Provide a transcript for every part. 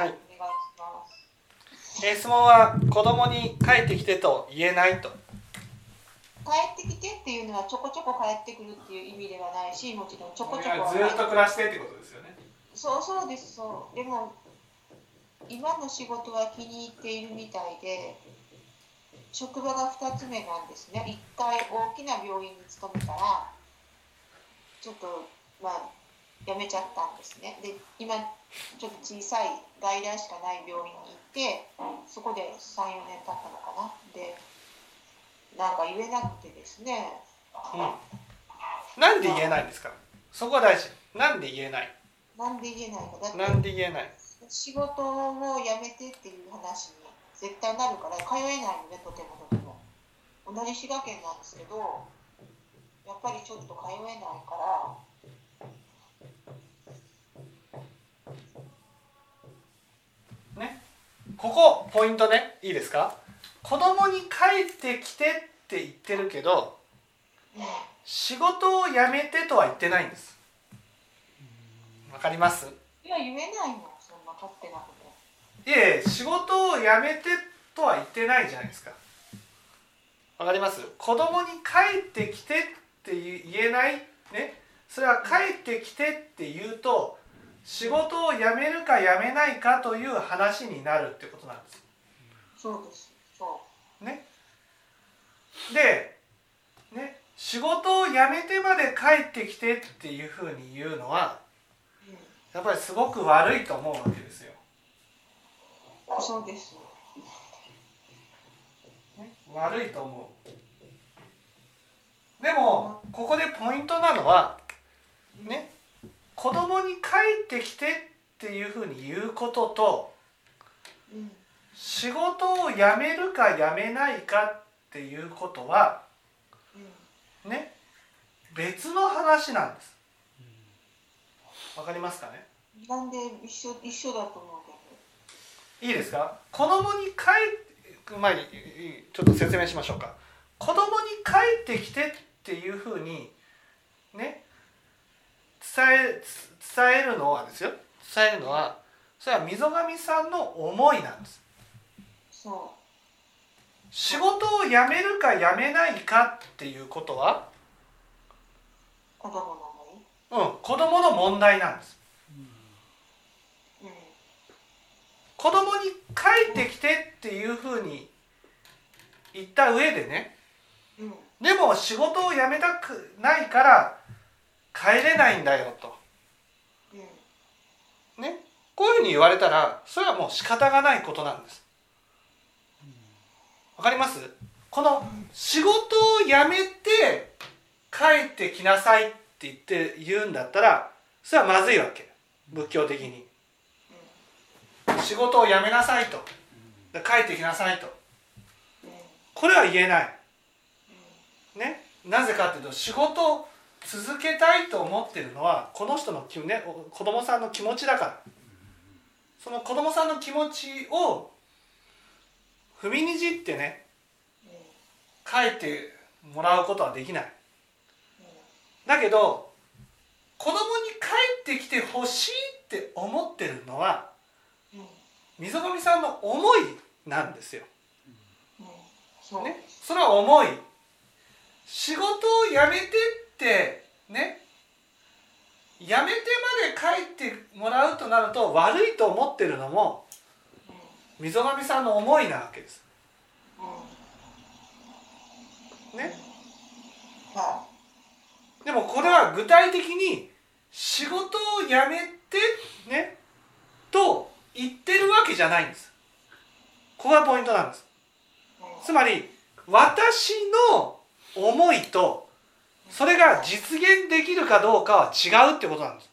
はい、お願いしますえ質問は子供に帰ってきてと言えないと。帰ってきてっていうのはちょこちょこ帰ってくるっていう意味ではないしもちろんちょこちょこずっと暮らしてってことですよね。そうそうですそう。でも今の仕事は気に入っているみたいで職場が2つ目なんですね。1回大きな病院に勤めたらちょっとまあ辞めちゃったんですね。で今ちょっと小さい外来しかない病院に行ってそこで34年経ったのかな。でなんか言えなくてですね、うん、なんで言えないんですか？そこは大事。なんで言えない？なんで言えないかな。んで言えない？仕事を辞めてっていう話に絶対なるから通えないのねとてもとても。同じ滋賀県なんですけどやっぱりちょっと通えないからねここポイントね。いいですか？子供に帰ってきてって言ってるけど仕事を辞めてとは言ってないんです。わかります？いや言えないの。そんな勝手なこと。いえ仕事を辞めてとは言ってないじゃないですか。わかります？子供に帰ってきてって言えない？ね？それは帰ってきてって言うと仕事を辞めるか辞めないかという話になるってことなんですそうですそうねでね仕事を辞めてまで帰ってきてっていうふうに言うのはやっぱりすごく悪いと思うわけですよ。そうです。悪いと思う。でもここでポイントなのはね子供に帰ってきてっていうふうに言うことと、仕事を辞めるか辞めないかっていうことは、ね別の話なんです。わかりますかね？なんで一緒一緒だと思うけど。いいですか？子供に帰前にちょっと説明しましょうか。子供に帰ってきてっていうふうにね伝え伝えるのはですよ。伝えるのはそれは溝上さんの思いなんです。そう。仕事を辞めるか辞めないかっていうことは子供のうん、子供の問題なんです。うん、子供に帰ってきてっていうふうに言った上でね、うん、でも仕事を辞めたくないから帰れないんだよと、うん、ね？こういうふうに言われたらそれはもう仕方がないことなんです。わかります？この仕事を辞めて帰ってきなさいって言って言うんだったらそれはまずいわけ。仏教的に。仕事を辞めなさいと。帰ってきなさいと。これは言えない。ね？なぜかというと仕事を続けたいと思ってるのはこの人の、ね、子供さんの気持ちだから。その子供さんの気持ちを踏みにじってね帰ってもらうことはできない。だけど子供に帰ってきてほしいって思ってるのは溝上さんの思いなんですよ。ね、それは思い。仕事を辞めてってね辞めてまで帰ってもらうとなると悪いと思ってるのも溝上さんの思いなわけです。ね？でもこれは具体的に仕事を辞めてねと言ってるわけじゃないんです。ここがポイントなんです。つまり私の思いとそれが実現できるかどうかは違うってことなんです。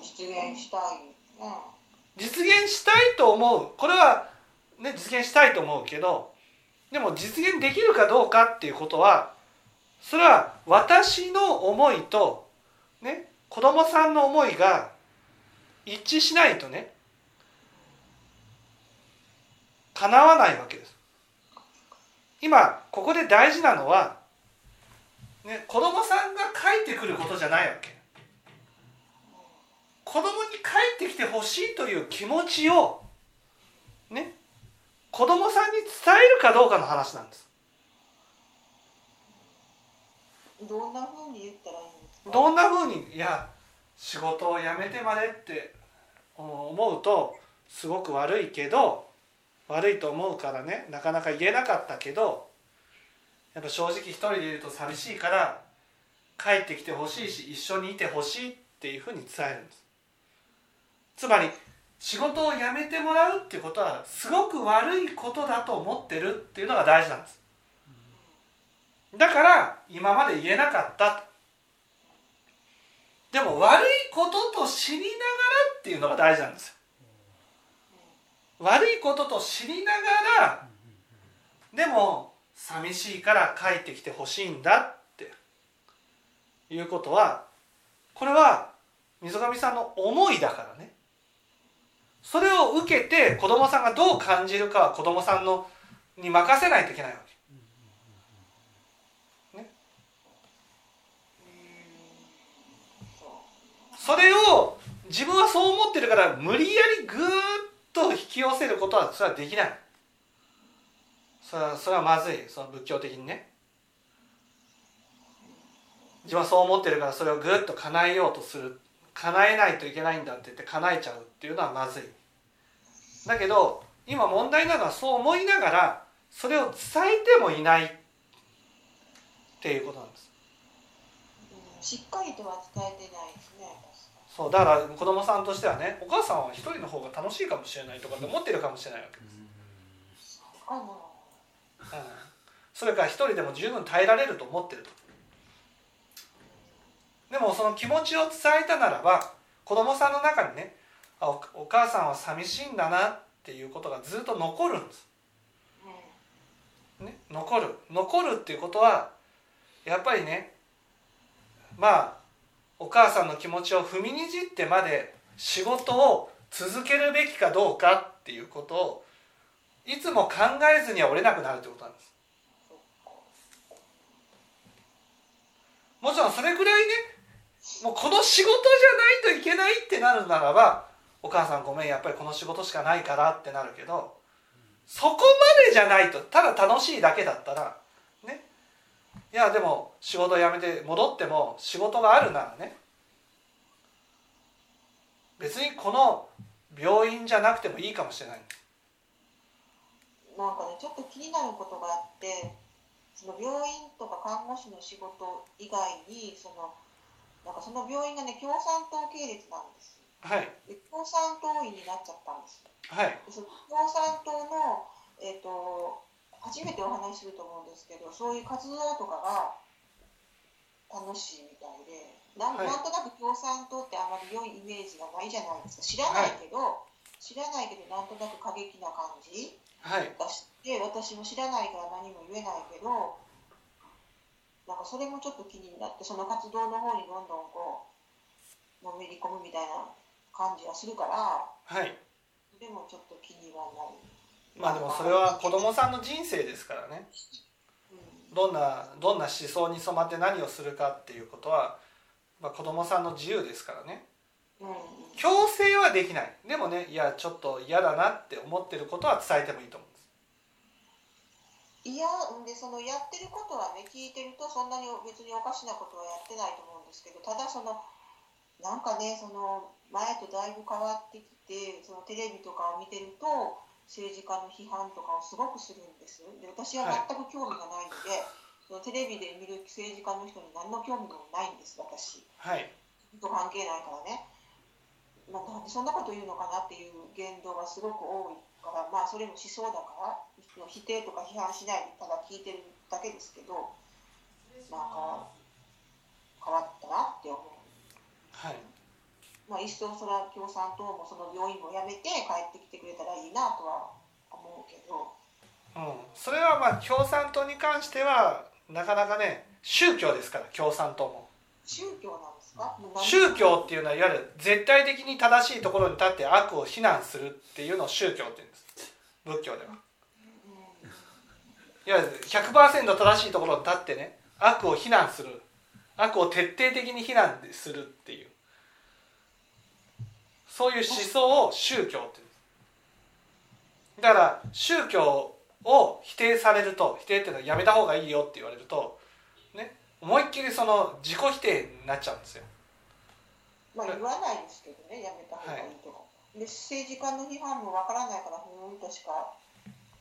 実現したい、実現したいと思う。これはね実現したいと思うけどでも実現できるかどうかっていうことはそれは私の思いとね子供さんの思いが一致しないとね叶わないわけです。今ここで大事なのは、ね、子供さんが書いてくることじゃないわけ。子供に帰ってきてほしいという気持ちをね子供さんに伝えるかどうかの話なんですどんな風に言ったらいいんですか？どんなふうにいや仕事を辞めてまでって思うとすごく悪いけど悪いと思うからねなかなか言えなかったけどやっぱ正直一人でいると寂しいから帰ってきてほしいし一緒にいてほしいっていうふうに伝えるんです。つまり仕事を辞めてもらうっていうことはすごく悪いことだと思ってるっていうのが大事なんです。だから今まで言えなかった。でも悪いことと知りながらっていうのが大事なんですよ。悪いことと知りながらでも寂しいから帰ってきてほしいんだっていうことはこれは溝上さんの思いだからね。それを受けて子供さんがどう感じるかは子供さんのに任せないといけないわけ。それを自分はそう思ってるから無理やりぐーっと引き寄せることはそれはできない。それはそれはまずい。その仏教的にね。自分はそう思ってるからそれをぐっと叶えようとする。叶えないといけないんだって言って叶えちゃうっていうのはまずい。だけど今問題なのはそう思いながらそれを伝えてもいないっていうことなんです。しっかりとは伝えてないですね。そうだから子供さんとしてはねお母さんは一人の方が楽しいかもしれないとかって思ってるかもしれないわけ。です、うん、それから一人でも十分耐えられると思ってると。でもその気持ちを伝えたならば子供さんの中にねあおお母さんは寂しいんだなっていうことがずっと残るんです、ね、残る。残るっていうことはやっぱりねまあお母さんの気持ちを踏みにじってまで仕事を続けるべきかどうかっていうことをいつも考えずには折れなくなるということなんです。もちろんそれぐらいねもうこの仕事じゃないといけないってなるならばお母さんごめんやっぱりこの仕事しかないからってなるけどそこまでじゃないとただ楽しいだけだったらいやでも仕事辞めて戻っても仕事があるならね。別にこの病院じゃなくてもいいかもしれない。なんかねちょっと気になることがあってその病院とか看護師の仕事以外にそのなんかその病院がね共産党系列なんです。はい。で共産党員になっちゃったんですはい。でその共産党のえっ、と初めてお話しすると思うんですけどそういう活動とかが楽しいみたいでなん,、となく共産党ってあまり良いイメージがないじゃないですか。知らないけど、知らないけどなんとなく過激な感じはい。がして私も知らないから何も言えないけどなんかそれもちょっと気になってその活動の方にどんどんこうのめり込むみたいな感じがするからはい。でもちょっと気にはなる。まあでもそれは子供さんの人生ですからね。どんなどんな思想に染まって何をするかっていうことは、まあ、子供さんの自由ですからね。強制はできない。でもねいやちょっと嫌だなって思ってることは伝えてもいいと思うんです。いやでそのやってることはね聞いてるとそんなに別におかしなことはやってないと思うんですけどただそのなんかねその前とだいぶ変わってきてそのテレビとかを見てると政治家の批判とかをすごくするんです。で私は全く興味がないので、そのテレビで見る政治家の人に何の興味もないんです私。はい。と関係ないからね、まあ、なんでそんなこと言うのかなっていう言動がすごく多いからまあそれも思想だから否定とか批判しないでただ聞いてるだけですけどなんか変わったなって思う。はいまあ、一層それは共産党もその病院も辞めて帰ってきてくれたらいいなとは思うけど、うん、それはまあ共産党に関してはなかなかね宗教ですから共産党も。宗教なんですか？宗教っていうのはいわゆる絶対的に正しいところに立って悪を非難するっていうのを宗教って言うんです。仏教では。うんいわゆる100%正しいところに立ってね悪を非難する。悪を徹底的に非難するっていうそういう思想を宗教って言うだから宗教を否定されると否定っていうのはやめた方がいいよって言われるとね思いっきりその自己否定になっちゃうんですよまあ言わないですけどね、やめた方がいいとか。で政治家の批判もわからないから、ふーんとしか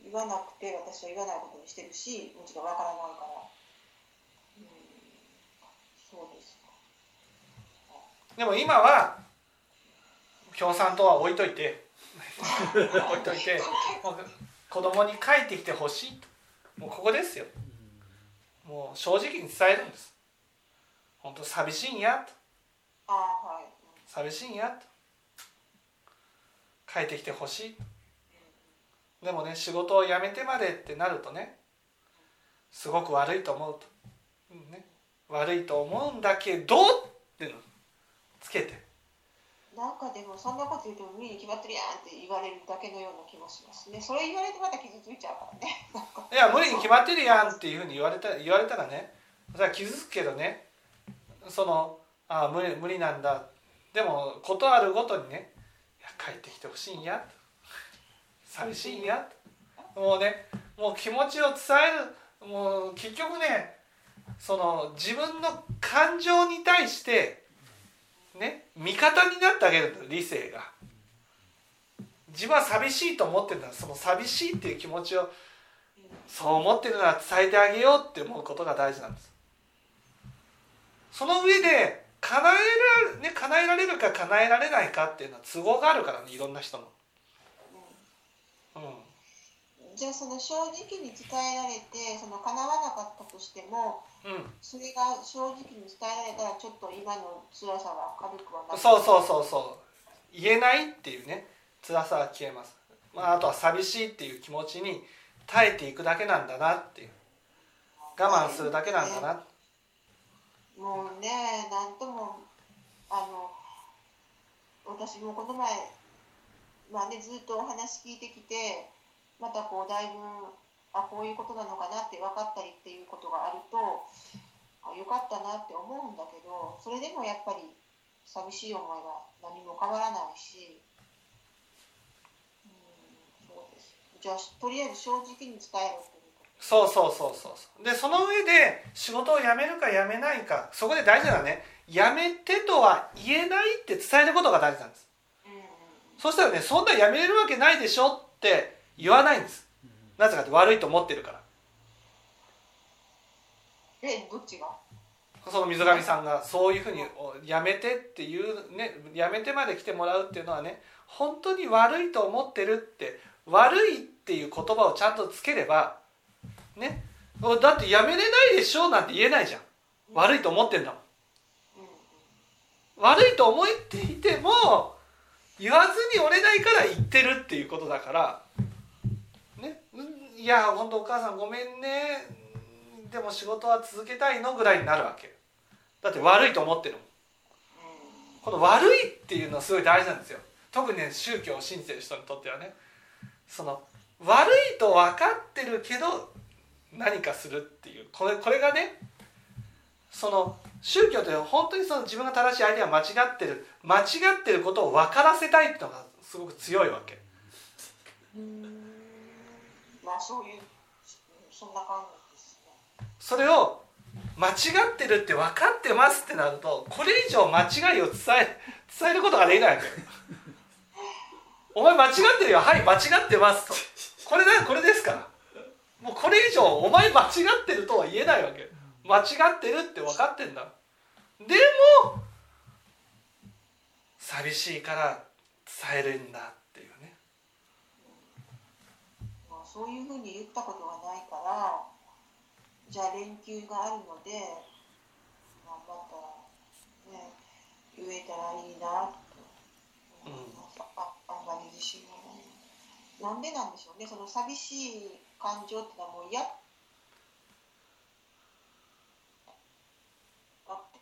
言わなくて、私は言わないことにしてるし、もちろんわからないから。うん、そうですか。でも今は共産党は置いといて 置いといて子供に帰ってきてほしいと。もうここですよ。もう正直に伝えるんです。本当寂しいんやと、寂しいんやと。帰ってきてほしいでもね仕事を辞めてまでってなるとねすごく悪いと思うと、うんね、悪いと思うんだけどってのつけて。なんかでもそんなこと言うと無理に決まってるやんって言われるだけのような気もしますね。それ言われてまた傷ついちゃうからね。いや無理に決まってるやんっていうふうに言われた言われたらね。それは傷つくけどね。そのあ無理無理なんだ。でも事あるごとにね。帰ってきてほしいんや。寂しいんや。もうねもう気持ちを伝える。もう結局ねその自分の感情に対してね味方になってあげるんだ理性が。自分は寂しいと思ってるならその寂しいっていう気持ちをそう思ってるなら伝えてあげようって思うことが大事なんです。その上で叶えられ,、ね、叶えられるか叶えられないかっていうのは都合があるからねいろんな人の、うん、じゃあその正直に伝えられてその叶わなかったとしてもうん、それが正直に伝えられたらちょっと今の辛さは軽くはなる。そうそうそうそう。言えないっていうね。辛さは消えます、まあ、あとは寂しいっていう気持ちに耐えていくだけなんだなっていう。我慢するだけなんだな。もうねなんともあの私もこの前まあねずっとお話聞いてきてまたこうだいぶあこういうことなのかなって分かったりっていうことがあるとあよかったなって思うんだけどそれでもやっぱり寂しい思いは何も変わらないしうんそうです。じゃあとりあえず正直に伝えろってそうそうそうそうでその上で仕事を辞めるか辞めないかそこで大事なのはね辞めてとは言えないって伝えることが大事なんです。うんうんそしたらねそんな辞めれるわけないでしょって言わないんです。なぜかって悪いと思ってるから。えどっちが？その水上さんがそういうふうにおやめてっていうねやめてまで来てもらうっていうのはね本当に悪いと思ってるって悪いっていう言葉をちゃんとつければねだってやめれないでしょなんて言えないじゃん。悪いと思ってんだもん。悪いと思っていても言わずに折れないから言ってるっていうことだからいや本当お母さんごめんね。でも仕事は続けたいのぐらいになるわけだって悪いと思ってるもん。この悪いっていうのはすごい大事なんですよ。特にね宗教を信じてる人にとってはね。その悪いと分かってるけど何かするっていう。これこれがねその宗教って本当にその自分が正しい相手が間違ってる。間違ってることを分からせたいっていうのがすごく強いわけ。まあそういうそんな感じですね。それを間違ってるって分かってますってなるとこれ以上間違いを伝え伝えることができないわけ。お前間違ってるよ。はい間違ってますと。これだこれですから。もうこれ以上お前間違ってるとは言えないわけ。間違ってるって分かってんだ。でも寂しいから伝えるんだっていうねまあそういうふうに言ったことがないからじゃあ連休があるので頑張ったらね言えたらいいなと思います、ああんまり自信がない。なんでなんでしょうね。その寂しい感情ってのはもう嫌。だって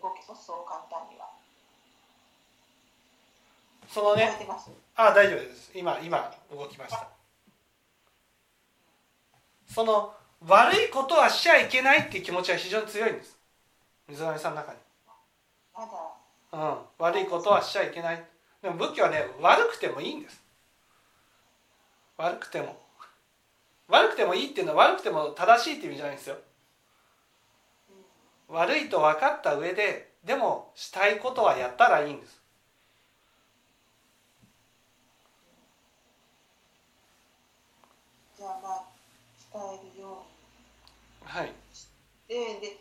動けそうそう簡単には。そのね。覚えてます？あ大丈夫です。今今動きましたその悪いことはしちゃいけないっていう気持ちは非常に強いんです。水上さんの中に。うん、悪いことはしちゃいけない。でも仏教はね悪くてもいいんです。悪くても。悪くてもいいっていうのは悪くても正しいっていう意味じゃないんですよ。悪いと分かった上ででもしたいことはやったらいいんですじゃあまあ伝えるよはい、うにしてで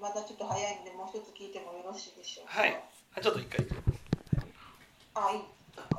またちょっと早いんでもう一つ聞いてもよろしいでしょうか？はい、あちょっと一回。あいい